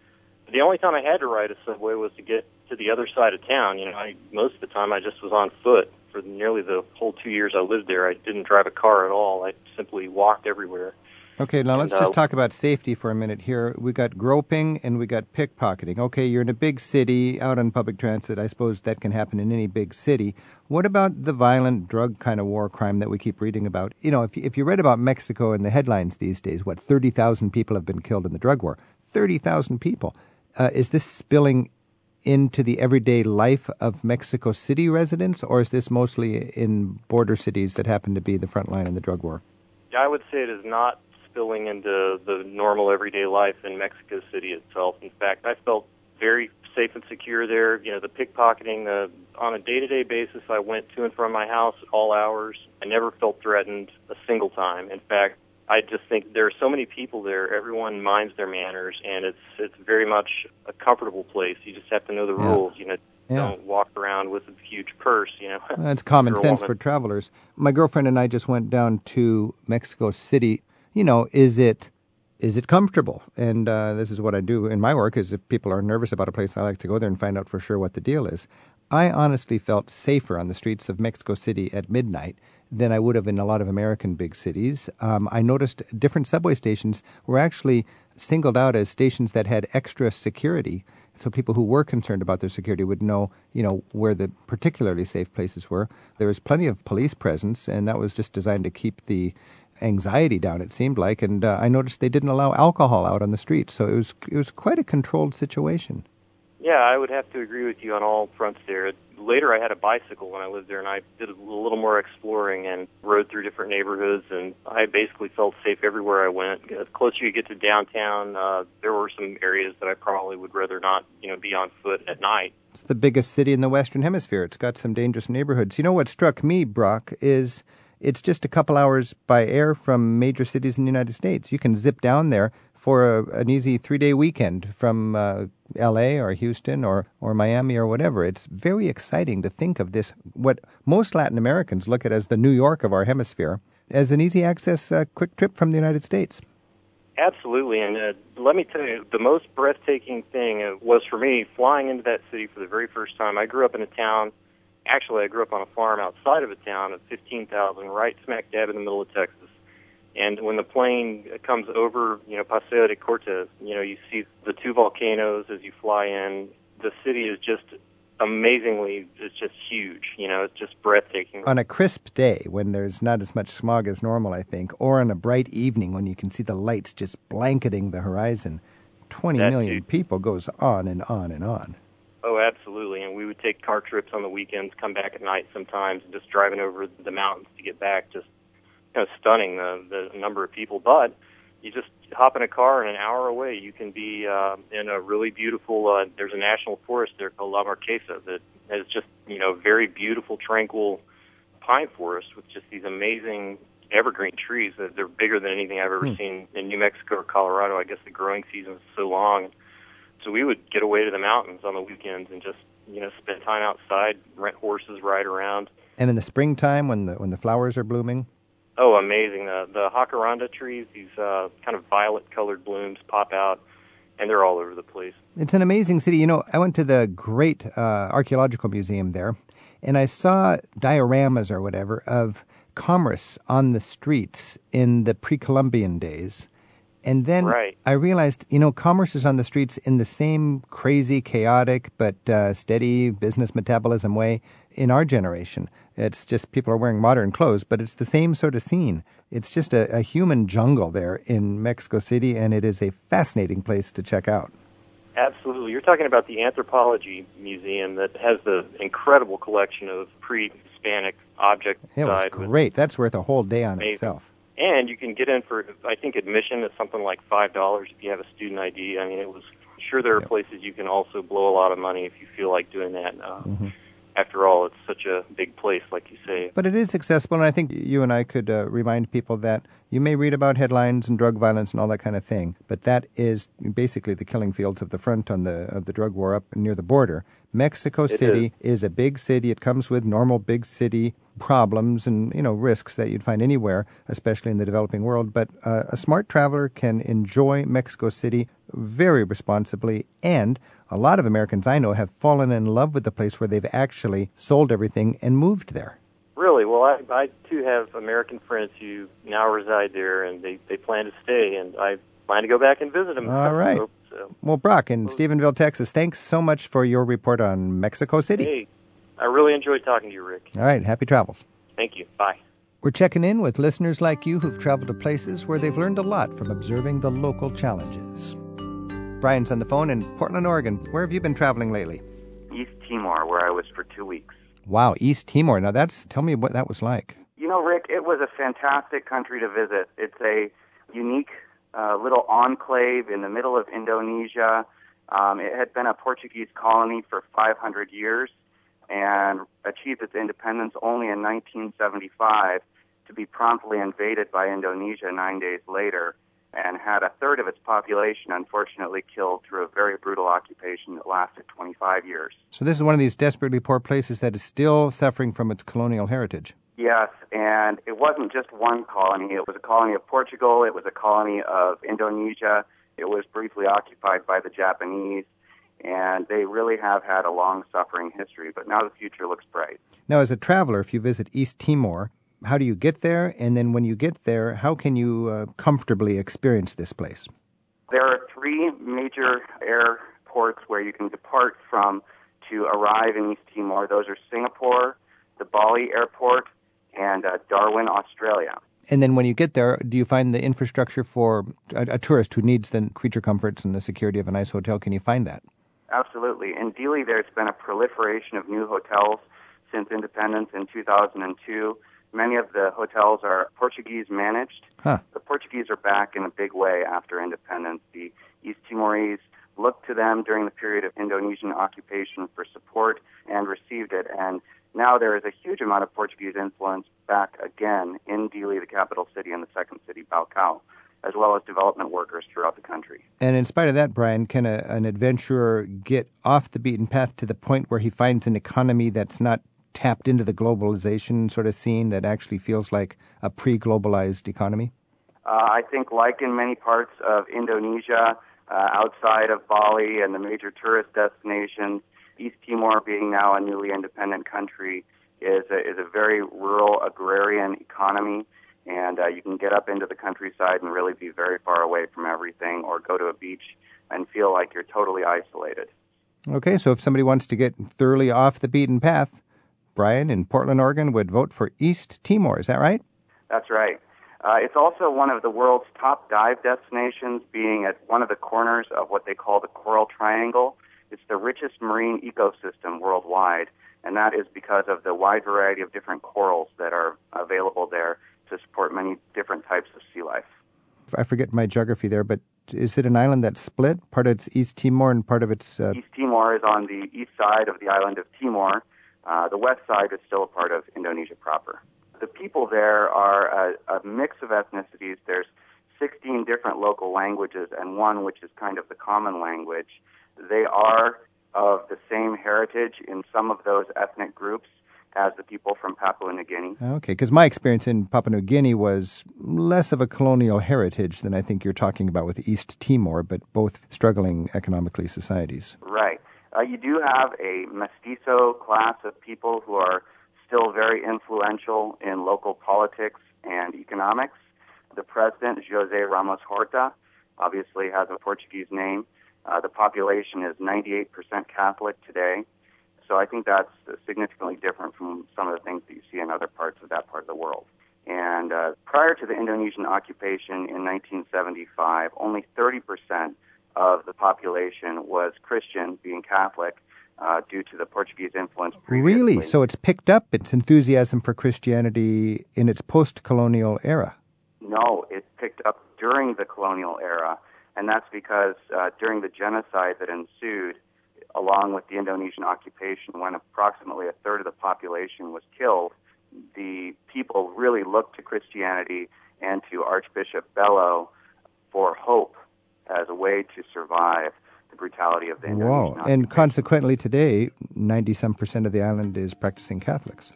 the only time I had to ride a subway was to get to the other side of town. You know, I most of the time I just was on foot for nearly the whole two years I lived there. I didn't drive a car at all. I simply walked everywhere. Okay, now let's just talk about safety for a minute here. We got groping and we got pickpocketing. Okay, you're in a big city out on public transit. I suppose that can happen in any big city. What about the violent drug kind of war crime that we keep reading about? You know, if if you read about Mexico in the headlines these days, what thirty thousand people have been killed in the drug war? Thirty thousand people. Uh, is this spilling into the everyday life of Mexico City residents, or is this mostly in border cities that happen to be the front line in the drug war? Yeah, I would say it is not spilling into the normal everyday life in Mexico City itself. In fact, I felt very safe and secure there. You know, the pickpocketing, the on a day-to-day basis, I went to and from my house at all hours. I never felt threatened a single time. In fact, I just think there are so many people there. Everyone minds their manners, and it's it's very much a comfortable place. You just have to know the Yeah. rules. You know, Yeah. don't walk around with a huge purse. You know, That's common sense woman. for travelers. My girlfriend and I just went down to Mexico City. You know, is it is it comfortable? And uh, this is what I do in my work: is if people are nervous about a place, I like to go there and find out for sure what the deal is. I honestly felt safer on the streets of Mexico City at midnight than I would have in a lot of American big cities. Um, I noticed different subway stations were actually singled out as stations that had extra security so people who were concerned about their security would know, you know, where the particularly safe places were. There was plenty of police presence, and that was just designed to keep the anxiety down. It seemed like, and uh, I noticed they didn't allow alcohol out on the streets, so it was it was quite a controlled situation. Yeah, I would have to agree with you on all fronts there. Later, I had a bicycle when I lived there, and I did a little more exploring and rode through different neighborhoods, and I basically felt safe everywhere I went. The closer you get to downtown, uh, there were some areas that I probably would rather not, you know, be on foot at night. It's the biggest city in the Western Hemisphere. It's got some dangerous neighborhoods. You know what struck me, Brock, is it's just a couple hours by air from major cities in the United States. You can zip down there for a, an easy three day weekend from uh, L.A. or Houston or, or Miami or whatever. It's very exciting to think of this, what most Latin Americans look at as the New York of our hemisphere, as an easy access, uh, quick trip from the United States. Absolutely, and uh, let me tell you, the most breathtaking thing uh, was for me flying into that city for the very first time. I grew up in a town. Actually, I grew up on a farm outside of a town of 15,000, right smack dab in the middle of Texas. And when the plane comes over, you know, Paseo de Cortez, you know, you see the two volcanoes as you fly in. The city is just amazingly, it's just huge. You know, it's just breathtaking. on a crisp day when there's not as much smog as normal, I think, or on a bright evening when you can see the lights just blanketing the horizon, twenty That million too. people goes on and on and on. Oh, absolutely. Would take car trips on the weekends, come back at night sometimes, and just driving over the mountains to get back. Just you know, stunning the the number of people. But you just hop in a car and an hour away you can be uh, in a really beautiful. Uh, there's a national forest there called La Marquesa that has just you know very beautiful, tranquil pine forest with just these amazing evergreen trees that they're bigger than anything I've ever Hmm. seen in New Mexico or Colorado. I guess the growing season is so long. So we would get away to the mountains on the weekends and just you know spend time outside, rent horses, ride around. And in the springtime, when the when the flowers are blooming, Oh, amazing! The the jacaranda trees, these uh, kind of violet colored blooms pop out, and they're all over the place. It's an amazing city. You know, I went to the great uh, archaeological museum there, and I saw dioramas or whatever of commerce on the streets in the pre-Columbian days. And then Right. I realized, you know, commerce is on the streets in the same crazy, chaotic, but uh, steady business metabolism way in our generation. It's just people are wearing modern clothes, but it's the same sort of scene. It's just a, a human jungle there in Mexico City, and it is a fascinating place to check out. Absolutely, you're talking about the Anthropology Museum that has the incredible collection of pre-Hispanic objects It was great. That's worth a whole day on Amazing. itself. And you can get in for, I think, admission is something like five dollars if you have a student ID. I mean, it was sure there are places you can also blow a lot of money if you feel like doing that. Uh, Mm-hmm. After all, it's such a big place, like you say. But it is accessible, and I think you and I could uh, remind people that you may read about headlines and drug violence and all that kind of thing, but that is basically the killing fields of the front on the of the drug war up near the border. Mexico City is. a big city. It comes with normal big city problems and you know risks that you'd find anywhere, especially in the developing world. But uh, a smart traveler can enjoy Mexico City very responsibly, and a lot of Americans I know have fallen in love with the place where they've actually sold everything and moved there. Really? Well, I, I too have American friends who now reside there, and they they plan to stay, and I plan to go back and visit them. All right. So, Well, Brock in Stephenville, Texas, thanks so much for your report on Mexico City. hey, I really enjoyed talking to you, Rick. All right, happy travels. Thank you. Bye. We're checking in with listeners like you who've traveled to places where they've learned a lot from observing the local challenges. Brian's on the phone in Portland, Oregon. Where have you been traveling lately? East Timor, where I was for two weeks. Wow, East Timor. Now that's tell me what that was like. You know, Rick, it was a fantastic country to visit. It's a unique uh, little enclave in the middle of Indonesia. Um, it had been a Portuguese colony for 500 years and achieved its independence only in 1975 to be promptly invaded by Indonesia nine days later and had a third of its population unfortunately killed through a very brutal occupation that lasted 25 years. So this is one of these desperately poor places that is still suffering from its colonial heritage. Yes, and it wasn't just one colony. It was a colony of Portugal. It was a colony of Indonesia. It was briefly occupied by the Japanese, and they really have had a long suffering history. But now the future looks bright. Now, as a traveler, if you visit East Timor, how do you get there? And then when you get there, how can you uh, comfortably experience this place? There are three major airports where you can depart from to arrive in East Timor. Those are Singapore, the Bali Airport, and uh, Darwin, Australia. And then when you get there, do you find the infrastructure for a, a tourist who needs the creature comforts and the security of a nice hotel? Can you find that? Absolutely. In Dili, there's been a proliferation of new hotels since independence in 2002. Many of the hotels are Portuguese managed. Huh. The Portuguese are back in a big way after independence. The East Timorese looked to them during the period of Indonesian occupation for support and received it. And now there is a huge amount of Portuguese influence back again in Dili, the capital city, and the second city, Baucau, as well as development workers throughout the country. And in spite of that, Brian, can a, an adventurer get off the beaten path to the point where he finds an economy that's not tapped into the globalization sort of scene that actually feels like a pre globalized economy? Uh, I think, like in many parts of Indonesia, uh, outside of Bali and the major tourist destinations, East Timor, being now a newly independent country, is a, is a very rural agrarian economy. And uh, you can get up into the countryside and really be very far away from everything, or go to a beach and feel like you're totally isolated. Okay, so if somebody wants to get thoroughly off the beaten path, Brian in Portland, Oregon would vote for East Timor. Is that right? That's right. Uh, it's also one of the world's top dive destinations, being at one of the corners of what they call the Coral Triangle. It's the richest marine ecosystem worldwide, and that is because of the wide variety of different corals that are available there to support many different types of sea life. I forget my geography there, but is it an island that's split? Part of it's East Timor and part of it's. Uh... East Timor is on the east side of the island of Timor. Uh, the west side is still a part of Indonesia proper. The people there are a, a mix of ethnicities. There's 16 different local languages and one which is kind of the common language. They are of the same heritage in some of those ethnic groups as the people from Papua New Guinea. Okay, because my experience in Papua New Guinea was less of a colonial heritage than I think you're talking about with East Timor, but both struggling economically societies. Right. Uh, you do have a mestizo class of people who are still very influential in local politics and economics. The president, Jose Ramos Horta, obviously has a Portuguese name. Uh, the population is 98% Catholic today. So I think that's significantly different from some of the things that you see in other parts of that part of the world. And uh, prior to the Indonesian occupation in 1975, only 30% of the population was Christian, being Catholic, uh, due to the Portuguese influence. Previously. Really? So it's picked up its enthusiasm for Christianity in its post colonial era? No, it picked up during the colonial era. And that's because uh, during the genocide that ensued, along with the Indonesian occupation, when approximately a third of the population was killed, the people really looked to Christianity and to Archbishop Belo for hope as a way to survive the brutality of the Indonesian. And consequently, today, 90 some percent of the island is practicing Catholics.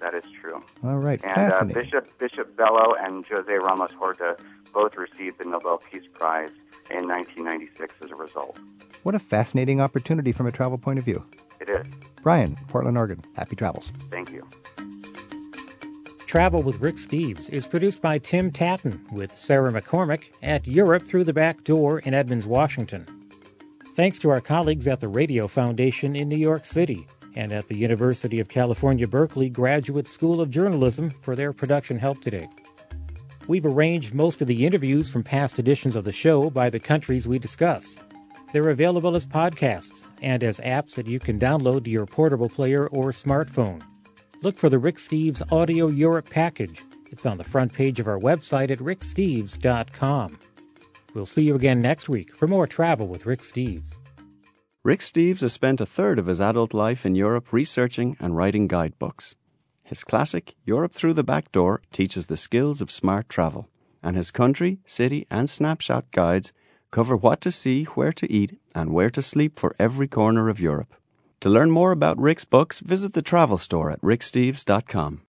That is true. All right, And uh. Bishop Bishop Belo and Jose Ramos Horta both received the Nobel Peace Prize in 1996 as a result. What a fascinating opportunity from a travel point of view. It is. Brian, Portland, Oregon. Happy travels. Thank you. Travel with Rick Steves is produced by Tim Tattan with Sarah McCormick at Europe Through the Back Door in Edmonds, Washington. Thanks to our colleagues at the Radio Foundation in New York City and at the University of California, Berkeley Graduate School of Journalism for their production help today. We've arranged most of the interviews from past editions of the show by the countries we discuss. They're available as podcasts and as apps that you can download to your portable player or smartphone. Look for the Rick Steves Audio Europe package. It's on the front page of our website at ricksteves.com. We'll see you again next week for more travel with Rick Steves. Rick Steves has spent a third of his adult life in Europe researching and writing guidebooks. His classic, Europe Through the Back Door, teaches the skills of smart travel, and his country, city, and snapshot guides cover what to see, where to eat, and where to sleep for every corner of Europe. To learn more about Rick's books, visit the travel store at ricksteves.com.